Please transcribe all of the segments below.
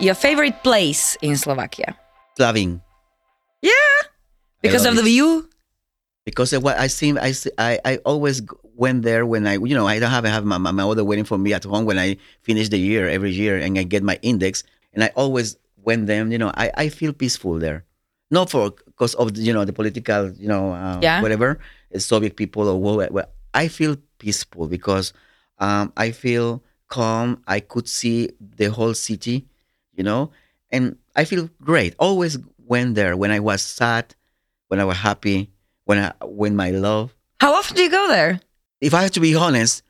Your favorite place in Slovakia? Slavin. Yeah. Because of the view? Because of what I see, I, see- I, I always went there when I, you know, I don't have, have my, my mother waiting for me at home when I finish the year every year and I get my index. And I always went there, you know, I, I feel peaceful there. Not for, because of, you know, the political, you know, uh, Yeah. whatever, Soviet people or whatever. I feel peaceful because um, I feel calm. I could see the whole city, you know, and I feel great. Always went there when I was sad, when I was happy, when I when my love. How often do you go there? If I have to be honest,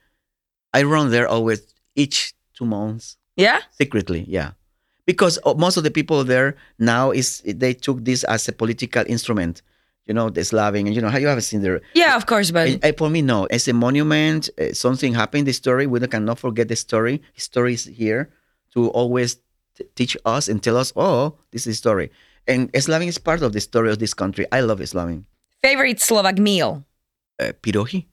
I run there always each two months Yeah? secretly. Yeah, because uh, most of the people there now is they took this as a political instrument. You know, the Slavin, and you know how you haven't seen there. Yeah, of course, but Uh, for me, no. It's a monument. Uh, something happened. The story. We cannot forget the story. History is here to always teach us and tell us, oh, this is story. And Slavin is part of the story of this country. I love Slavin. favorite Slovak meal? Uh, pirohi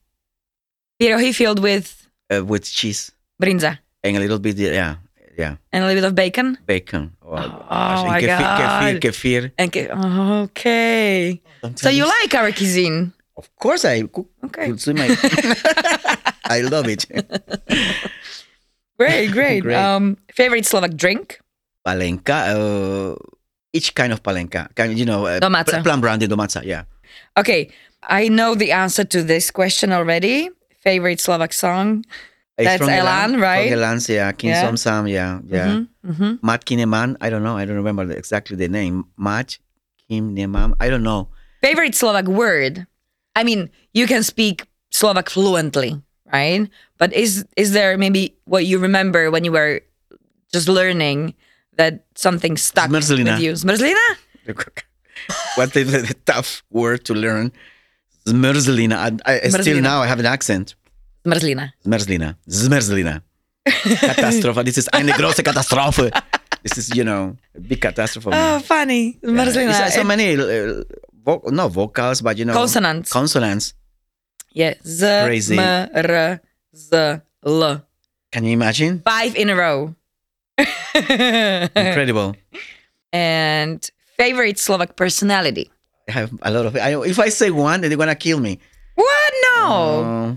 Pierogi filled with uh, with cheese brinza and a little bit, yeah, yeah, and a little bit of bacon. bacon. Oh, gosh. my kefir, God. kefir, kefir. And ke- okay. So you like our cuisine? Of course, I cook. Okay. my- I love it. Great, great. Great. Um, favorite Slovak drink? Palenka. Uh, each kind of palenka. Kind, you know, uh, Domaca. plum brandy domaca. Yeah. Okay, I know the answer to this question already. Favorite Slovak song? It's That's from Elan, right? From Elan, yeah. King Yeah. Som Sam, yeah, yeah. Mm-hmm. Mat Kineman, I don't know. I don't remember the, exactly the name. Mat Kim Nemam, I don't know. Favorite Slovak word? I mean, you can speak Slovak fluently, right? But is is there maybe what you remember when you were just learning that something stuck Zmrzlina. with you? Zmrzlina? what is the tough word to learn? Zmerzlina. I, I, still now I have an accent. Zmrzlina. Zmerzlina. Zmerzlina. Katastrophe. This is eine große Katastrophe. This is, you know, a big catastrophe. Oh, funny. Yeah. Zmrzlina. It's, uh, so many, uh, vo- not vocals, but you know, Consonants. Consonants. yeah. Z, Crazy. M, R, Z, L. Can you imagine? Five in a row. Incredible. and favorite Slovak personality? I have a lot of. I, if I say one, they're gonna kill me. What? No. Uh,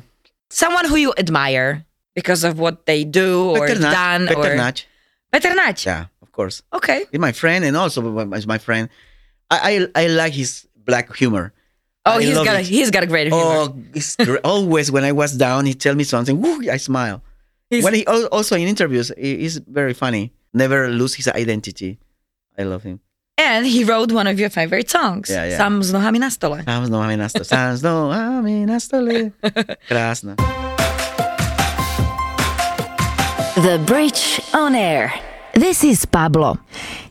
Someone who you admire because of what they do or Peter done Peter or Nat. Peter. Yeah, of course. Okay. He's my friend, and also is my friend. I, I I like his black humor. Oh, I he's got a, he's got a great humor. Oh, it's always when I was down, he tell me something. Woo, I smile. He's- when he also in interviews, he, he's very funny. Never lose his identity. I love him. and he wrote one of your favorite songs. Yeah, yeah. Sam s nohami na stole. Sám s nohami na stole. Sám s nohami na stole. Krásna. The Bridge on Air. This is Pablo.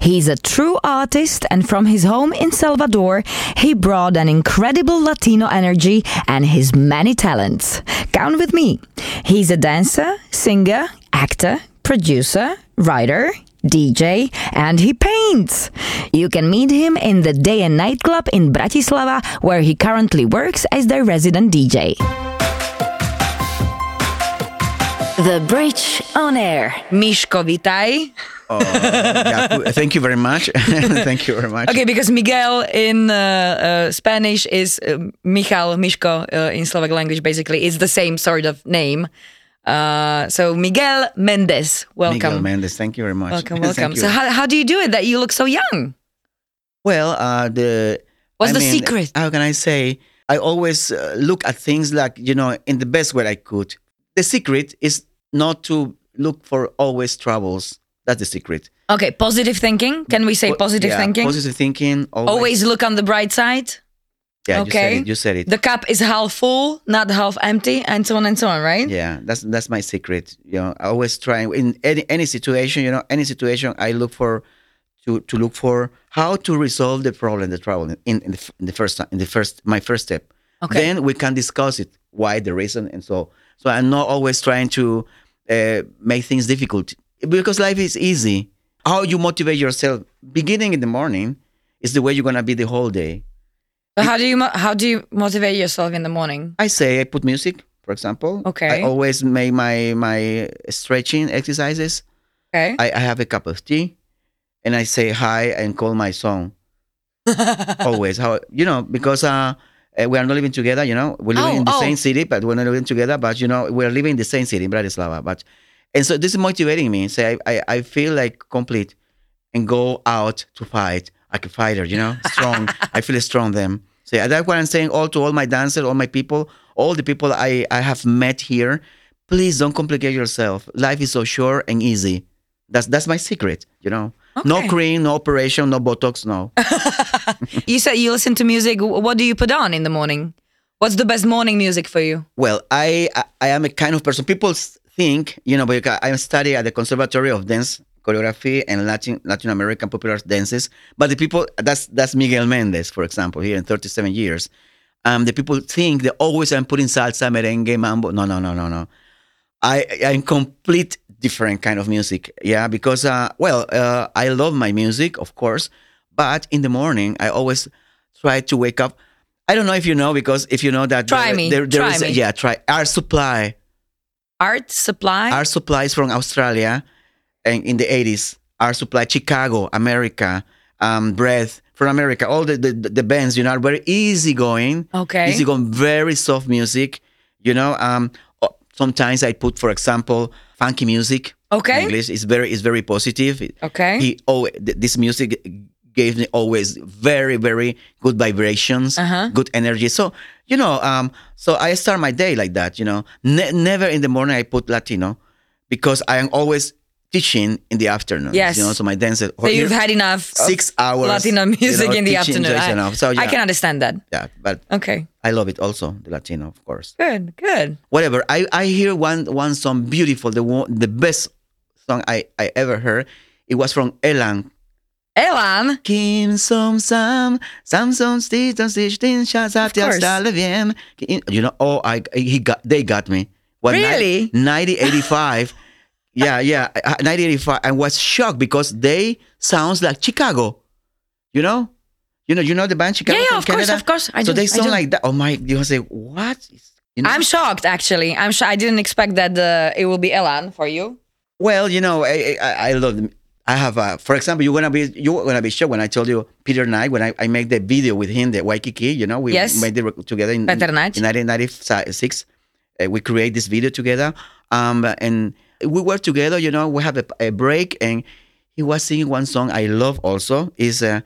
He's a true artist, and from his home in Salvador, he brought an incredible Latino energy and his many talents. Count with me. He's a dancer, singer, actor, producer, writer, DJ, and he paints. You can meet him in the Day and Night Club in Bratislava, where he currently works as their resident DJ. The Bridge on Air. Miško, vitaj. Oh, ďakujem. Thank you very much. Thank you very much. Okay, because Miguel in uh, uh, Spanish is uh, Michal, Miško uh, in Slovak language, basically. It's the same sort of name. Uh, so Miguel Méndez, welcome. Miguel Méndez, thank you very much. Welcome, welcome. So how, how do you do it that you look so young? well, uh, the What's I the mean, secret? How can I say? I always uh, look at things like you know in the best way I could. The secret is not to look for always troubles. That's the secret. Okay, positive thinking. Can we say Po- positive yeah, thinking? Positive thinking. Always. Always look on the bright side. Yeah, okay. you said it. You said it. The cup is half full, not half empty, and so on and so on, right? yeah, that's that's my secret. You know, I always try in any any situation. You know, any situation, I look for to to look for how to resolve the problem, the trouble in in the, in the first time, in the first my first step. Okay. Then we can discuss it, why the reason, and so. So I'm not always trying to uh, make things difficult because life is easy. How you motivate yourself, beginning in the morning, is the way you're gonna be the whole day. So how do you how do you motivate yourself in the morning? I say I put music, for example. Okay. I always make my my stretching exercises. Okay. I, I have a cup of tea, and I say hi and call my song. always, how you know because uh, Uh, we are not living together. You know, we're living Oh, in the oh, oh. same city, but we're not living together. But you know, we're living in the same city in Bratislava. But and so this is motivating me. Say I, I I feel like complete, and go out to fight like a fighter. You know, strong. I feel strong. Them. So yeah, that's what I'm saying. All to all my dancers, all my people, all the people I I have met here. Please don't complicate yourself. Life is so short and easy. That's that's my secret. You know, no cream, no operation, no botox, no. you said you listen to music. What do you put on in the morning? What's the best morning music for you? Well, I I, I am a kind of person. People think, you know, because I study at the Conservatory of Dance Choreography and Latin Latin American popular dances. But the people that's that's Miguel Mendez, for example, here in 37 years. Um, the people think they always I'm putting salsa, merengue, mambo. No, no, no, no, no. I I'm complete different kind of music. Yeah, because uh, well, uh, I love my music, of course, but in the morning I always try to wake up. I don't know if you know because if you know that Try there, me, there, there try is me. yeah, try Air Supply. Air Supply. Air Supply is from Australia, and in the 80s, Air Supply Chicago, America, um, Bread from America. All the, the the bands, you know, are very easy going. Okay. Easy going, very soft music. You know, um, sometimes I put, for example, funky music. Okay. In English, is very, it's very positive. Okay. He, oh, th- this music gave me always very, very good vibrations, Uh-huh. good energy. So, you know, um, so I start my day like that. You know, ne- never in the morning I put Latino because I am always teaching in the afternoon. Yes. You know, so my dancer. so you've had enough six hours Latino you music know, in the afternoon. I. So I can understand that. yeah, but Okay. I love it also the Latino, of course. Good. Good. Whatever. I, I hear one one song beautiful, the one, the best song I, I ever heard. It was from Elan. Elan. Kim som sam, sam som shazat Of course. wiem. You know, oh, I he got they got me. What, Really? 1985. Yeah, yeah, 1985. I was shocked because they sounds like Chicago. You know, you know, you know the band Chicago Yeah, yeah, from of course, of course. I so do, they sound like that. Oh my! You say what? You know? I'm shocked. Actually, I'm. Sh- I didn't expect that uh, it will be Elan for you. Well, you know, I I, I love them. I have, uh, for example, you're gonna be you're gonna be shocked when I told you Peter Nagy when I, I make the video with him, the Waikiki. You know, we Yes. made it together in, Nagy. in 1996. Uh, we create this video together, um, and we were together. You know, we have a, a break, and he was singing one song I love also is uh,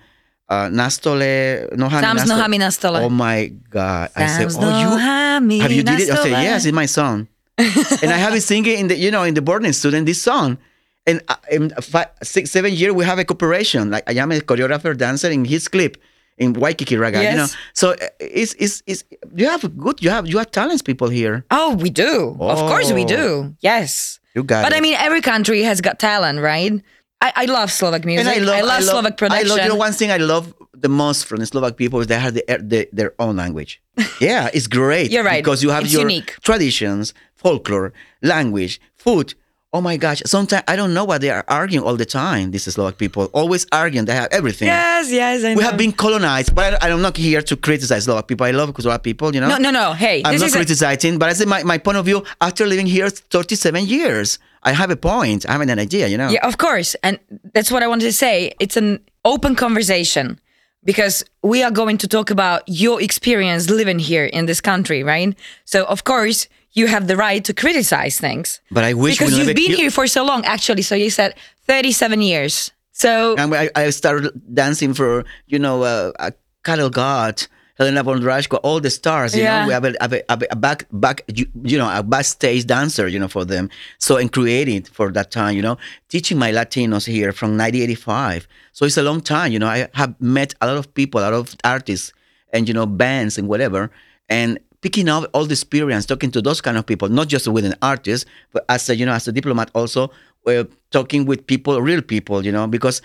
uh, Nastole Nohami. Sam's. Nohami Nastole. Oh my God! I said, Sam's oh you have you did it? I said, yes, it's my song. and I have been singing in the, you know, in the boarding student this song. And uh, in five, six, seven years, we have a cooperation. Like I am a choreographer, dancer in his clip in Waikiki Raga. You know, so uh, it's, it's, it's, you have good, you have, you have talents people here. Oh, we do. Of course, we Oh. do. Yes. You got But it. I mean, every country has got talent, right? I, I love Slovak music. and I love, I love, Slovak production. I love, you know, one thing I love the most from the Slovak people is they have the, the, their own language. Yeah, it's great. You're right. Because you have It's your unique. traditions, folklore, language, food. Oh my gosh, sometimes I don't know why they are arguing all the time. These Slovak people always arguing. They have everything. yes, yes, I We know. have been colonized, but I, I'm not here to criticize Slovak people. I love Slovak people, you know. No, no, no. Hey, I'm this not is a- criticizing, but I say my, my point of view after living here 37 years. I have a point. I have an idea, you know. Yeah, of course. And that's what I wanted to say. It's an open conversation because we are going to talk about your experience living here in this country, right? So, of course, you have the right to criticize things. But I wish because you've been here for so long, actually. So you said 37 years. So And I, I started dancing for, you know, uh, uh, Karel Gott, Helena Vondráčková, all the stars. You Yeah. know, we have a, have a, have a back, back, you, you know, a backstage dancer, you know, for them. So, and creating for that time, you know, teaching my Latinos here from 1985. So it's a long time, you know. I have met a lot of people, a lot of artists, and you know, bands and whatever, and picking up all the experience, talking to those kind of people, not just with an artist, but as a, you know, as a diplomat, also uh, talking with people, real people, you know, because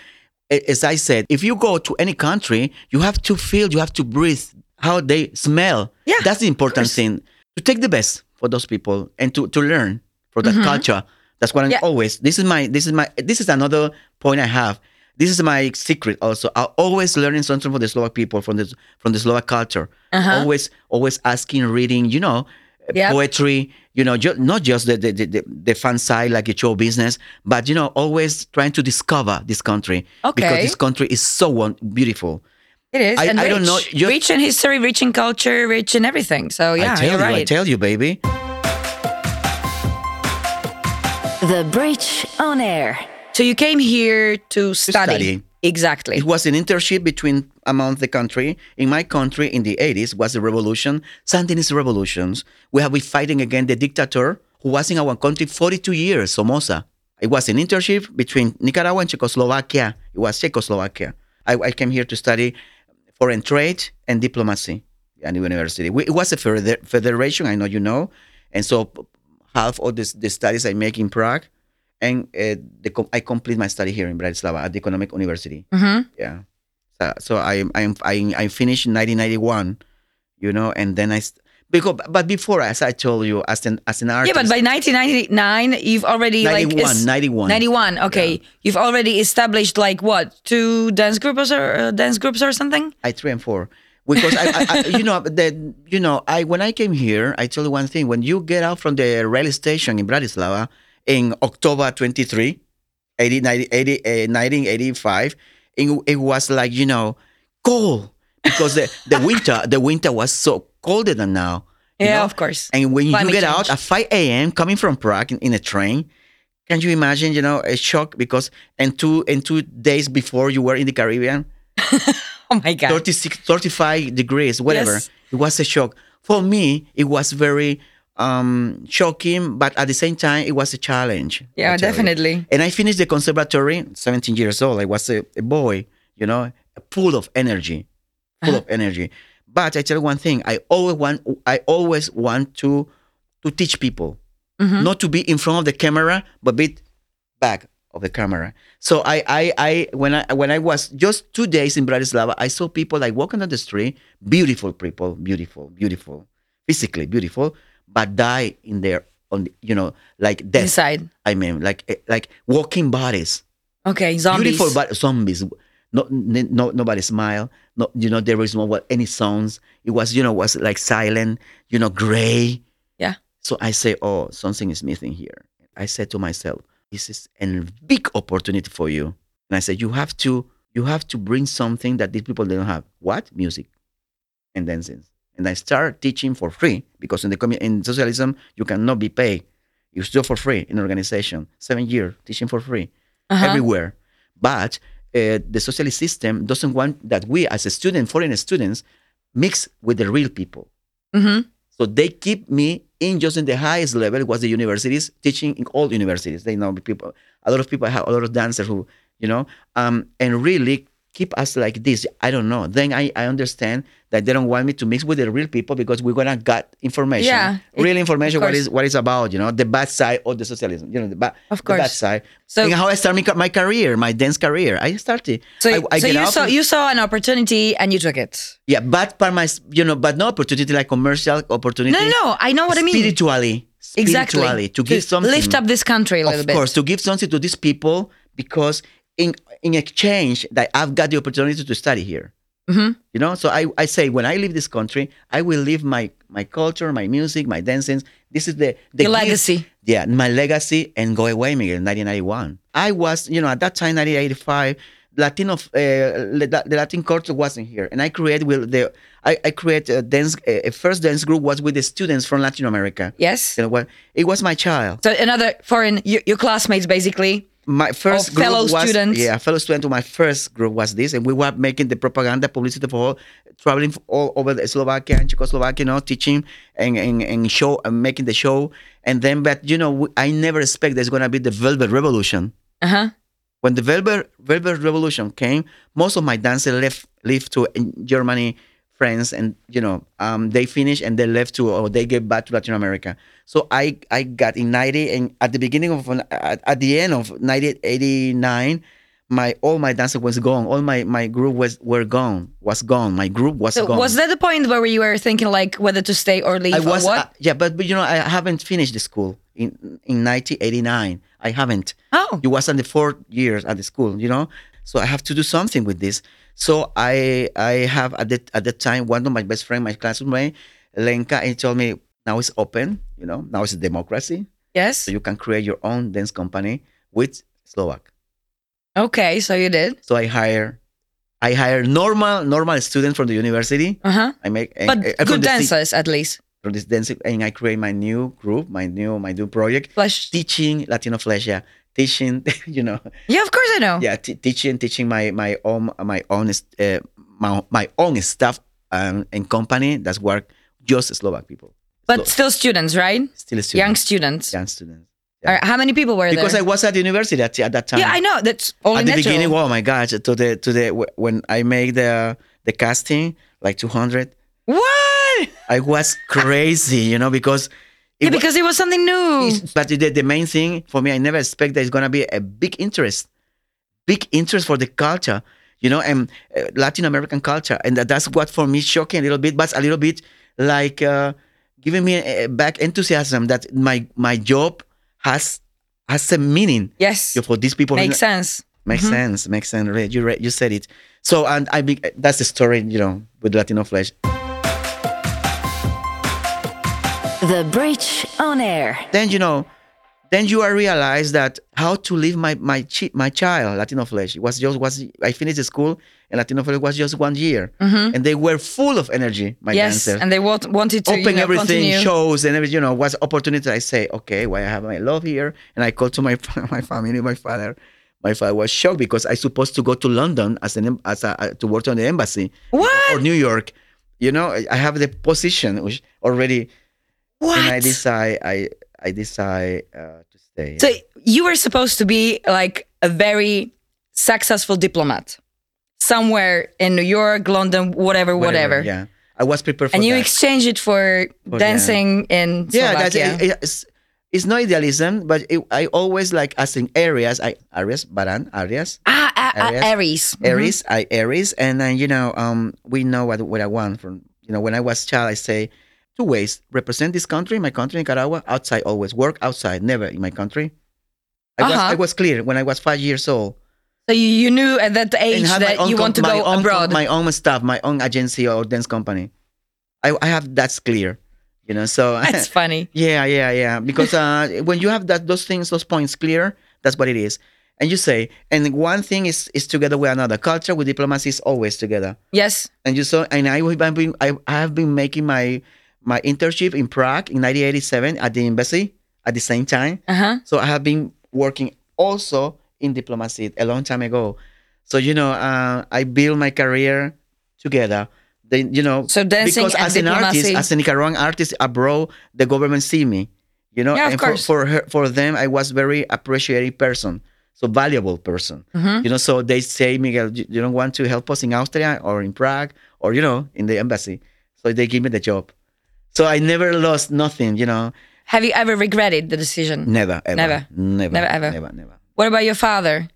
as I said, if you go to any country, you have to feel, you have to breathe how they smell. Yeah, that's the important thing to take the best for those people and to to learn for that culture. That's what I'm Yeah. always. This is my. This is my. This is another point I have. This is my secret. Also, I'm always learning something from the Slovak people, from the from the Slovak culture. Always, always asking, reading. You know, Uh-huh. Poetry. You know, ju- not just the the, the the the fun side like a show business, but you know, always trying to discover this country Okay. because this country is so won- beautiful. it is. I- and I rich. don't know, just- rich in history, rich in culture, rich in everything. So yeah, I tell you're you, I tell you, baby. the Bridge on Air. So you came here to study. study. Exactly. It was an internship between among the country. In my country, in the 80s, was the revolution, Sandinist revolutions. We have been fighting against the dictator who was in our country 42 years, Somoza. It was an internship between Nicaragua and Czechoslovakia. It was Czechoslovakia. I, I came here to study foreign trade and diplomacy at the university. We, it was a feder- federation, I know you know. And so half of this, the studies I make in Prague, and uh, the, co- I complete my study here in Bratislava at the Economic University. Mhm. Yeah. So, so I I I I finished in 1991, you know, and then I st- because but before as I told you as an as an artist. Yeah, but by 1999, you've already 91, like es- 91. 91. Okay, you've already established like what two dance groups or uh, dance groups or something. I three and four because I, I, I you know that you know I when I came here I told you one thing when you get out from the rail station in Bratislava in October 23 80, 90, 80, uh, 1985 it, it was like you know cold because the, the winter the winter was so colder than now Yeah, know? of course. and when Climate you get out at 5 a.m. coming from Prague in, in a train can you imagine you know a shock because and two and two days before you were in the Caribbean Oh my god. 36 35 degrees whatever Yes. it was a shock for me it was very um shocking but at the same time it was a challenge Yeah, definitely. and i finished the conservatory 17 years old i was a, a boy you know full of energy full Uh-huh. of energy but i tell you one thing i always want i always want to to teach people Mm-hmm. not to be in front of the camera but be back of the camera. So I, I, I, when I, when I was just two days in Bratislava, I saw people like walking on the street, beautiful people, beautiful, beautiful, physically beautiful, but die in there on, the, you know, like death. Inside. I mean, like, eh, like walking bodies, Okay, zombies. beautiful but zombies. No, no, nobody smile. No, you know, there was no what any sounds. It was, you know, was like silent. You know, gray. Yeah. So I say, oh, something is missing here. I said to myself, this is a big opportunity for you. And I said, you have to, you have to bring something that these people don't have. What? Music and dancing. And I start teaching for free because in the commu- in socialism you cannot be paid. You still for free in organization. Seven years teaching for free Uh-huh. everywhere. But uh, the socialist system doesn't want that we, as a student, foreign students, mix with the real people. hmm So they keep me in just in the highest level was the universities, teaching in all universities. They know people, a lot of people have a lot of dancers who, you know, um, and really keep us like this. I don't know. Then I, I understand that they don't want me to mix with the real people because we're gonna get information, Yeah, it- real information. of What course. is what is about? You know, the bad side of the socialism. You know, the bad, Of the bad side. So- and how I started my, my career, my dance career. I started. So, I, I so get you saw and- you saw an opportunity and you took it. yeah, but for my, you know, but no opportunity like commercial opportunity. No, no, no. I know what I mean. Spiritually, Exactly. spiritually, to give something. lift up this country a little of bit. Of course, to give something to these people because in in exchange that I've got the opportunity to study here. Mhm. You know, so I, I say when I leave this country, I will leave my my culture, my music, my dancing. This is the the gift- legacy. Yeah, my legacy and go away, Miguel. 1991. I was, you know, at that time, 1985. Latino, uh, the Latin culture wasn't here, and I created with the I, I created a dance. A first dance group was with the students from Latin America. Yes. You know what? It was my child. So another foreign, your, your classmates basically. My first group fellow was, students. Yeah, fellow student. My first group was this, and we were making the propaganda, publicity for all, traveling all over the Slovakia and Czechoslovakia, you know, teaching and, and, and show and making the show. And then, but you know, we- I never expect there's gonna be the Velvet Revolution. Uh huh. when the Velvet, Velvet Revolution came, most of my dancers left left to Germany, France, and you know um, they finished and they left to or they get back to Latin America. So I I got in ninety and at the beginning of at, at the end of nineteen eighty nine. My all my dancers was gone. All my my group was were gone. Was gone. My group was So gone. was that the point where you were thinking like whether to stay or leave I was or what? uh, yeah, but, but you know I haven't finished the school in in 1989. I haven't. oh. You was on the fourth years at the school, you know. So I have to do something with this. So I I have at the at the time one of my best friend, my classmate, Lenka, and he told me now it's open, you know, now it's a democracy. yes. So you can create your own dance company with Slovak. Okay, so you did. So I hire I hire normal normal students from the university. Uh huh. I make But uh, good dancers at least. From this dancing and I create my new group, my new my new project, Flash. teaching Latino flash, yeah. Teaching, you know, Yeah, of course I know. yeah t- teaching teaching my my own my own uh, my, my own staff um, and company that's work just Slovak people But still students, right? still students Young students. young students All right, how many people were there because I was at university at, at that time yeah, I know. That's only at the natural. beginning oh my gosh! to the to the when I made the the casting like 200 What? I was crazy you know because it wa- because it was something new. It's- but the, the main thing for me, I never expect there's gonna be a big interest, big interest for the culture, you know, and uh, Latin American culture, and that, that's what for me shocking a little bit, but a little bit like uh, giving me a, a back enthusiasm that my my job has has a meaning Yes, for these people. makes sense. Makes sense. Makes sense. Right. You you said it. So and I be, that's the story, you know, with Latino Flash. The Bridge on Air. then you know then you are realize that how to live my my chi- my child latino flash it was just was i finished the school and latino flash was just one year and they were full of energy my Mm-hmm. Yes, dancers and they want, wanted to you open know, everything continue. shows and everything you know was opportunity i say okay well i have my love here and i call to my my family my father my father was shocked because i supposed to go to london as an as a, to work on the embassy What? or new york you know i I have the position which already What? and I decide I I decide uh, to stay. So you were supposed to be like a very successful diplomat somewhere in New York, London, whatever, whatever. Yeah, I was prepared for And you that. exchange it for For- dancing in yeah, that's Slovakia. it, it's, not idealism, but it, I always like asking areas. I areas, Baran, areas, ah, ah, ah, Aries. Aries. Mhm. Aries, I Aries, and then you know, um, we know what what I want from you know when I was child. I say two ways: represent this country, my country, Nicaragua. Outside, always work outside, never in my country. I was Uh-huh. I was clear when I was five years old. So you, you knew at that age that you com- want to go own abroad. my own stuff, my own agency or dance company. I, I have that's clear, you know. So That's funny. yeah, yeah, yeah. Because uh, when you have that those things, those points clear, that's what it is. And you say, and one thing is is together with another. Culture with diplomacy is always together. Yes. And you saw, and I have been, I, I have been making my my internship in Prague in 1987 at the embassy at the same time. Uh huh. So I have been working also in diplomacy a long time ago. So you know, uh, I built my career together. Then you know, So dancing because as an artist, as a Nicaraguan artist abroad, the government see me. You know, Yeah, of and course. for for, her, for them, I was very appreciated person, so valuable person. Mm-hmm. You know, so they say, Miguel, you, you don't want to help us in Austria or in Prague or you know in the embassy. So they give me the job. So I never lost nothing. You know, Have you ever regretted the decision? never, ever, Never. never, Never, ever. never, never. What about your father?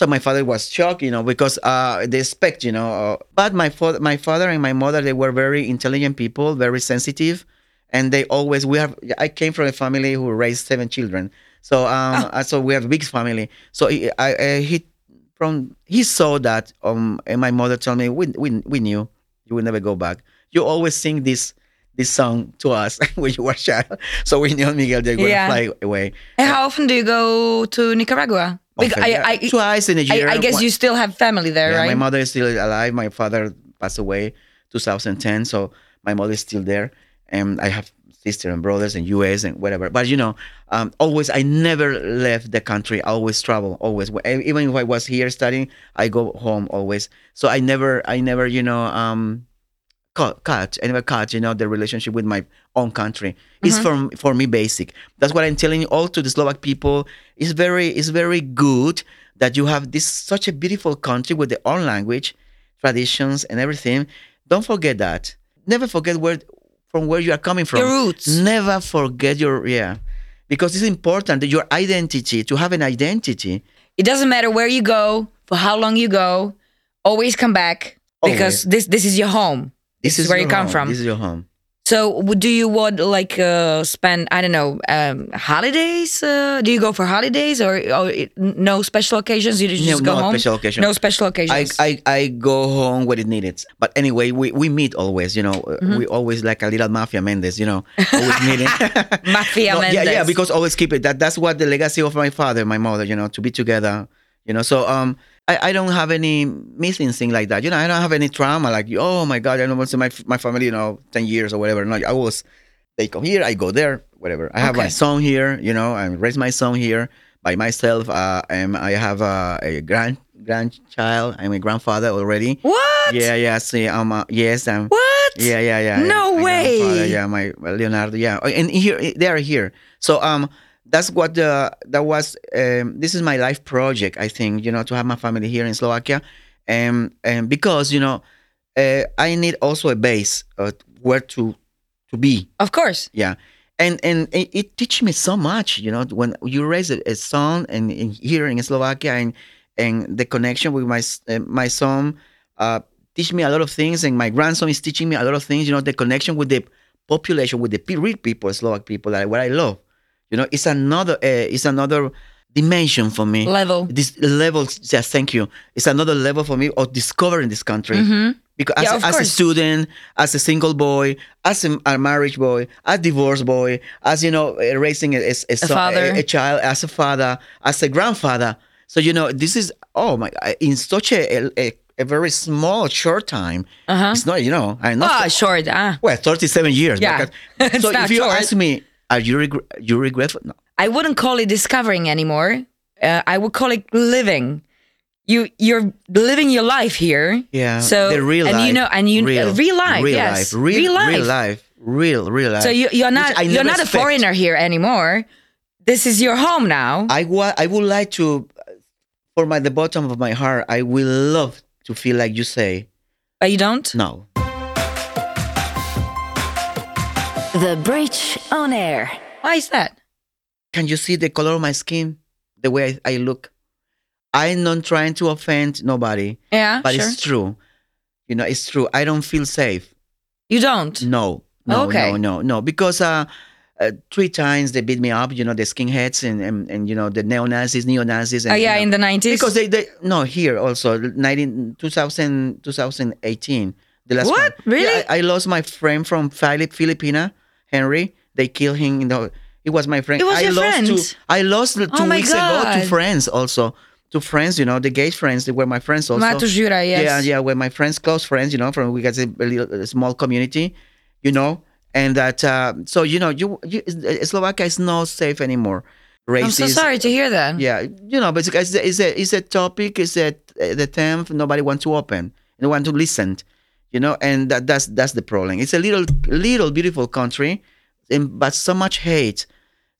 So my father was shocked, you know, because uh, they expect, you know. Uh, but my father, my father and my mother, they were very intelligent people, very sensitive, and they always. We have. I came from a family who raised seven children, so um, uh, so we have a big family. So he, I, uh, he from he saw that um, and my mother told me, we we we knew you will never go back. You always sing this this song to us when you were a child, so we knew Miguel they're gonna Yeah. fly away. And how often do you go to Nicaragua? Often. I- I- twice in a I, year. I guess One- you still have family there, yeah, right? My mother is still alive. My father passed away 2010, so my mother is still there, and I have sister and brothers in US and whatever. But you know, um, always I never left the country. I always travel. Always, even if I was here studying, I go home always. So I never, I never, you know, um, cut, cut. Never cut. You know, the relationship with my own country is mm-hmm. for for me basic. That's what I'm telling you all to the Slovak people. It's very, it's very good that you have this such a beautiful country with their own language, traditions, and everything. Don't forget that. Never forget where from where you are coming from. Your roots. Never forget your yeah, because it's important that your identity to have an identity. it doesn't matter where you go, for how long you go, always come back because this this is your home. This, is, where you come home. from. This is your home. So, do you want like uh, spend I don't know um, holidays? Uh, do you go for holidays or, or no special occasions? You just No, go no home. special occasion. No special occasions. I, I go home when it needed. But anyway, we, we meet always, you know. uh, Mm-hmm. We always like a little mafia Méndez, you know, always meeting. Mafia No, yeah, yeah, because always keep it. That that's what the legacy of my father, my mother, you know, to be together, you know. So um, I, I don't have any missing thing like that. You know, I don't have any trauma like oh my god, I don't want to see my my family, you know, ten years or whatever. No, I was they come here, I go there, whatever. I have Okay. my son here, you know, I raise my son here by myself. Uh, and I have uh, a grand grandchild. I'm a grandfather already. what? Yeah, yeah. See, um, uh, yes, I'm. What? Yeah, yeah, yeah. No yeah, way. Yeah, my Leonardo. Yeah, and here they are here. So um, that's what the that was. Um, this is my life project. I think you know to have my family here in Slovakia, and and because you know, uh, I need also a base uh, where to to be. Of course. Yeah. And and it, it teach me so much, you know, when you raise a, a son and, and here in Slovakia and and the connection with my uh, my son uh, teach me a lot of things, and my grandson is teaching me a lot of things. You know, the connection with the population, with the real people, Slovak people, that what I love. You know, it's another uh, it's another dimension for me. Level. This level, yes, thank you. It's another level for me of discovering this country. Mm-hmm. Yeah, a, of as a student, as a single boy, as a, a marriage boy, as divorced boy, as you know, uh, raising a, a, a, son- a, a child, as a father, as a grandfather. So you know, this is oh my, in such a a, a very small, short time. Uh-huh. It's not, you know, I'm not. Ah, short. Ah. well, thirty-seven years. Yeah. because- so if you short. ask me, are you regret? You regret? No. I wouldn't call it discovering anymore. Uh, I would call it living. You you're living your life here. Yeah. So the real and life. you know and you real, uh, real life. real yes. life, real, real life. real life, real, real life. So you you're not you're not a foreigner here anymore. This is your home now. I wa- I would like to, for my the bottom of my heart, I will love to feel like you say but you don't. no. The bridge on air. Why is that? Can you see the color of my skin, the way I, I look? I'm not trying to offend nobody, Yeah, but sure. it's true. You know, it's true. I don't feel safe. You don't. No, no, Okay. no, no, no. Because uh, uh, three times they beat me up. You know, the skinheads and and, and you know the neo Nazis, neo Nazis. And, Oh yeah, you know, in the nineties. because they, they no here also 19, 2000, 2018 the last What? one. Really? Yeah, I, I lost my friend from Philip Filipina Henry they killed him in the it was my friend It was I your lost friend? two I lost two Oh weeks ago God. to friends also to friends you know the gay friends they were my friends also Mato Jura, yes. yeah yeah were my friends close friends you know from we got a, little a small community you know and that uh, so you know you, you Slovakia is not safe anymore Racist. I'm so sorry to hear that. yeah, you know, basically, it's a, it's a, it's a topic, it's a, the theme nobody want to open, no want to listen, you know, and that, that's that's the problem. It's a little, little beautiful country, and, but so much hate,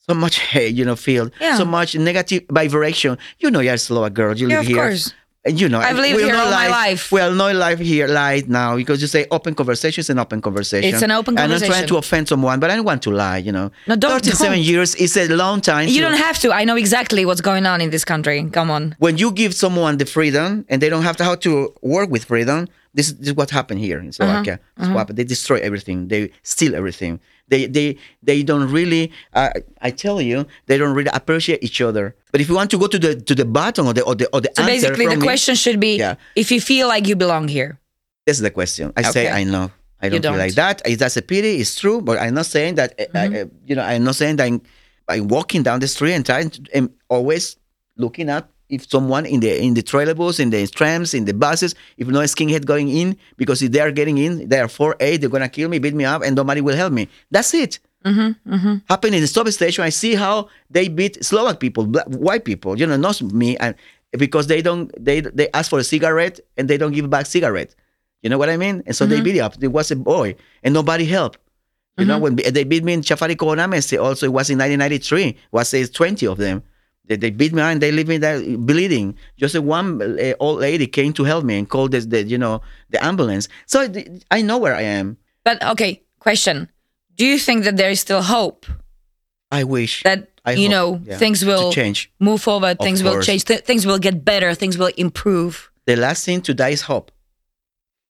so much hate, you know, feel Yeah. so much negative vibration. You know, you're a Slovak girl, you Yeah, live of here. course. And you know, I've lived here not all my live- life. We are not live here live now because you say open conversation is an open conversation. It's an open conversation. I'm not trying to offend someone, but I don't want to lie. You know, No, don't- 37 don't. years is a long time. You to- don't have to. I know exactly what's going on in this country. Come on. when you give someone the freedom and they don't have to how to work with freedom, this, this is what happened here in Slovakia. This is what happened. They destroy everything. They steal everything. They they they don't really. Uh, I tell you, they don't really appreciate each other. But if you want to go to the to the bottom of the or the or the So answer basically, the me, question should be: Yeah. if you feel like you belong here. this is the question. I say I know. I don't, feel don't. like that. Is that's a pity? It's true, but I'm not saying that. uh, Mm-hmm. I, you know, I'm not saying that I'm, I'm walking down the street and trying to, and always looking at if someone in the in the trailer bus, in the trams, in the buses, if no skinhead going in, because if they are getting in, they are four eight, they're gonna kill me, beat me up, and nobody will help me. That's it. Mm-hmm, Happen in the stop station. I see how they beat Slovak people, black, white people. You know, not me, and because they don't they they ask for a cigarette and they don't give back cigarette. You know what I mean? And so they beat up. There was a boy, and nobody helped. You know, when they beat me in Chafari Konames, also it was in 1993, was uh, 20 of them. They, they beat me and they leave me there bleeding. Just a one uh, old lady came to help me and called this, the, you know, the ambulance. So I know where I am. But okay, question. Do you think that there is still hope I wish that I you hope, know yeah, things will change. move forward, things will change, th- things will get better, things will improve? The last thing to die is hope.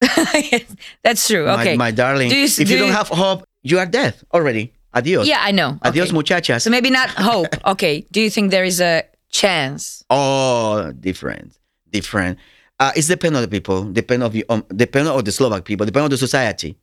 That's true. My- Okay. My, darling. Do you- if do you don't you- have hope, you are dead already. Adios. yeah, I know. Adios, Okay. muchachas. So maybe not hope. Okay. Do you think there is a chance? Oh, different, different. Uh, it's depend on the people, depend of you, um, depend on the Slovak people, depend on the society,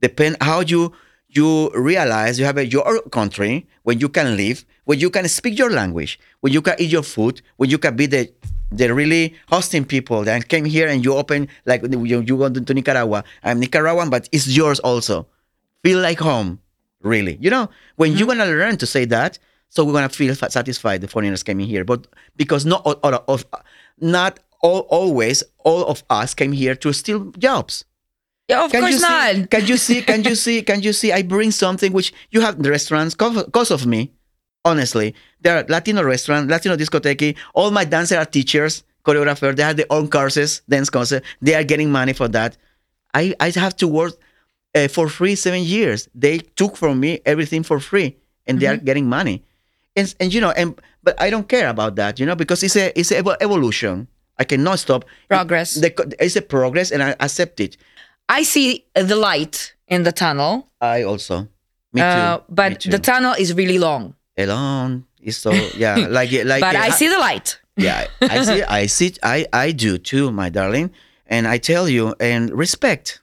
depend how you you realize you have a, your country when you can live, when you can speak your language, when you can eat your food, when you can be the the really hosting people that came here and you open like you, you go to Nicaragua. I'm Nicaraguan, but it's yours also. Feel like home, really. You know, when you're mm-hmm. gonna learn to say that, so we're gonna feel satisfied the foreigners came in here. But because not all, all of, not all, always all of us came here to steal jobs. Yeah, of Can course not. see? Can you see? Can you see? Can you see? I bring something which you have the restaurants because of me. Honestly, there are Latino restaurant, Latino discotheque. All my dancers are teachers, choreographers. They have their own courses, dance courses. They are getting money for that. I I have to work uh, for free seven years. They took from me everything for free, and they are getting money. And and you know, and but I don't care about that, you know, because it's a it's a evolution. I cannot stop Progress. The, it's a progress, and I accept it. I see the light in the tunnel, I also. Me too. uh, me but too. the tunnel is really long. alone is so yeah like like but uh, I see the light. yeah I see I see I I do too my darling and I tell you and respect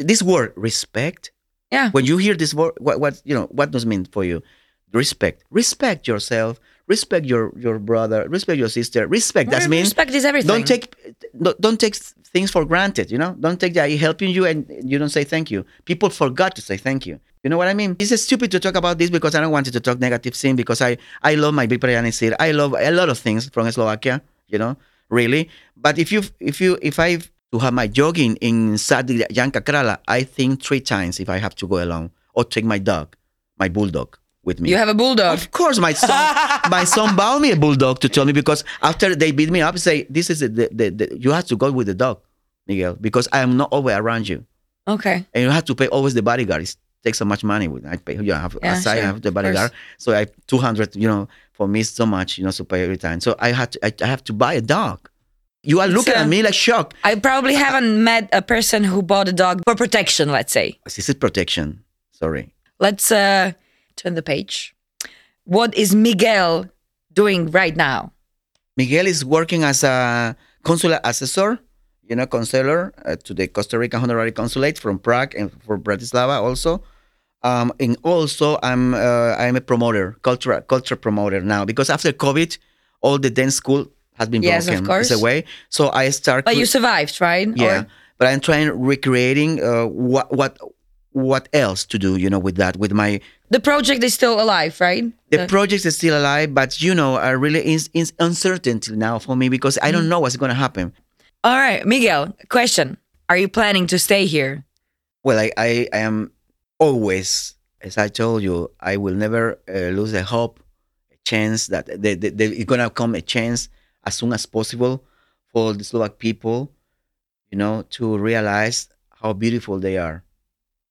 this word respect Yeah. when you hear this word what what you know what does it mean for you? Respect. Respect yourself. Respect your your brother. Respect your sister. Respect that means respect is everything. don't take don't don't take things for granted you know? Don't take that he helping you and you don't say thank you. People forgot to say thank you. You know what i mean? It's stupid to talk about this because i don't want you to talk negative thing because i i love my big here i love a lot of things from slovakia you know really. But if you if you if i to have my jogging in Sadi Janka Krala, I think three times if I have to go alone or take my dog, my bulldog with me. You have a bulldog. Of course, my son, my son bought me a bulldog to tell me because after they beat me up, say this is the, the, the, the you have to go with the dog, Miguel, because I am not always around you, Okay. and you have to pay always the bodyguard. It takes so much money. With I pay, you know, I have Yeah, aside, I have the bodyguard, so I two hundred. You know, for me, so much. You know, to pay every time. So I had to, I, I have to buy a dog. You are looking uh, at me like shocked. I probably haven't met a person who bought a dog for protection, let's say. This is protection. Sorry. Let's uh, turn the page. What is Miguel doing right now? Miguel is working as a consular assessor, you know, consular uh, to the Costa Rica Honorary Consulate from Prague and for Bratislava also. Um, and also, I'm uh, I'm a promoter, cultural culture promoter now because after COVID, all the dance school has been Yes, of course. It's away. So I start. But cre- you survived, right? yeah, Or- but I'm trying recreating uh, what what what else to do, you know, with that, with my the project is still alive, right? the project is still alive, but you know, I really is, is uncertainty now for me because I Mm. don't know what's going to happen. All right, Miguel, question. Are you planning to stay here? Well, I, I, I am always, as I told you, I will never uh, lose a hope, a chance that there the, the, it's going to come a chance as soon as possible for the Slovak people, you know, to realize how beautiful they are,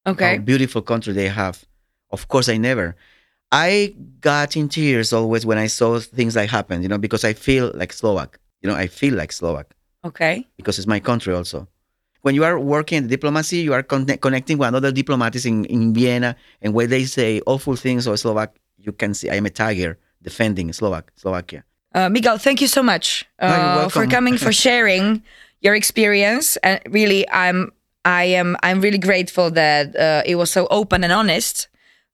Okay. how beautiful country they have. Of course, I never. I got in tears always when I saw things like happened, you know, because I feel like Slovak. You know, I feel like Slovak Okay. because it's my country also. When you are working in diplomacy, you are conne- connecting with other diplomats in, in Vienna, and when they say awful things or Slovak, you can see I am a tiger defending Slovak, Slovakia. Uh, Miguel, thank you so much uh, for coming, for sharing your experience. And really, I'm, I am, I'm really grateful that uh, it was so open and honest,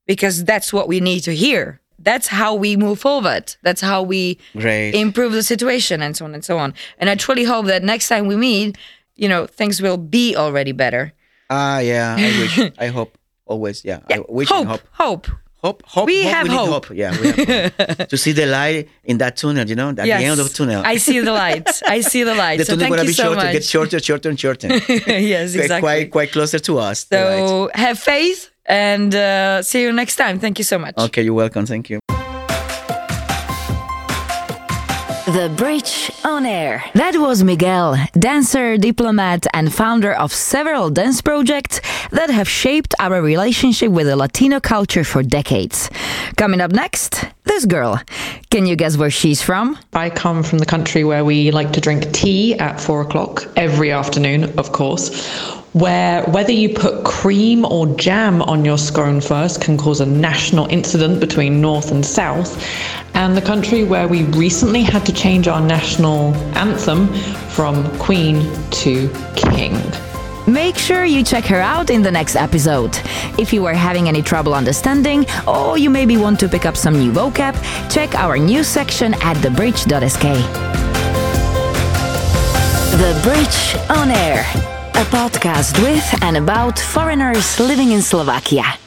because that's what we need to hear. that's how we move forward. That's how we Great. improve the situation and so on and so on. And I truly hope that next time we meet, you know, things will be already better. Ah, yeah. I wish. I hope. Always. Yeah. I wish hope, and hope. hope. Hope. Hope. We hope, have need hope. Yeah. We have hope. to see the light in that tunnel. You know, at the end of the tunnel. I see the light. I see the light. the so tunnel gonna be so shorter, much. get shorter, shorter, and shorter. yes, exactly. Quite, quite closer to us. so have faith and uh, see you next time. Thank you so much. Okay, you're welcome. Thank you. The Bridge on Air. That was Miguel, dancer, diplomat, and founder of several dance projects that have shaped our relationship with the Latino culture for decades. Coming up next, this girl. Can you guess where she's from? I come from the country where we like to drink tea at four o'clock every afternoon, of course. Where whether you put cream or jam on your scone first can cause a national incident between North and South, and the country where we recently had to change our national anthem from Queen to King. Make sure you check her out in the next episode. If you are having any trouble understanding, or you maybe want to pick up some new vocab, check our news section at thebridge.sk. The Bridge on Air, a podcast with and about foreigners living in Slovakia.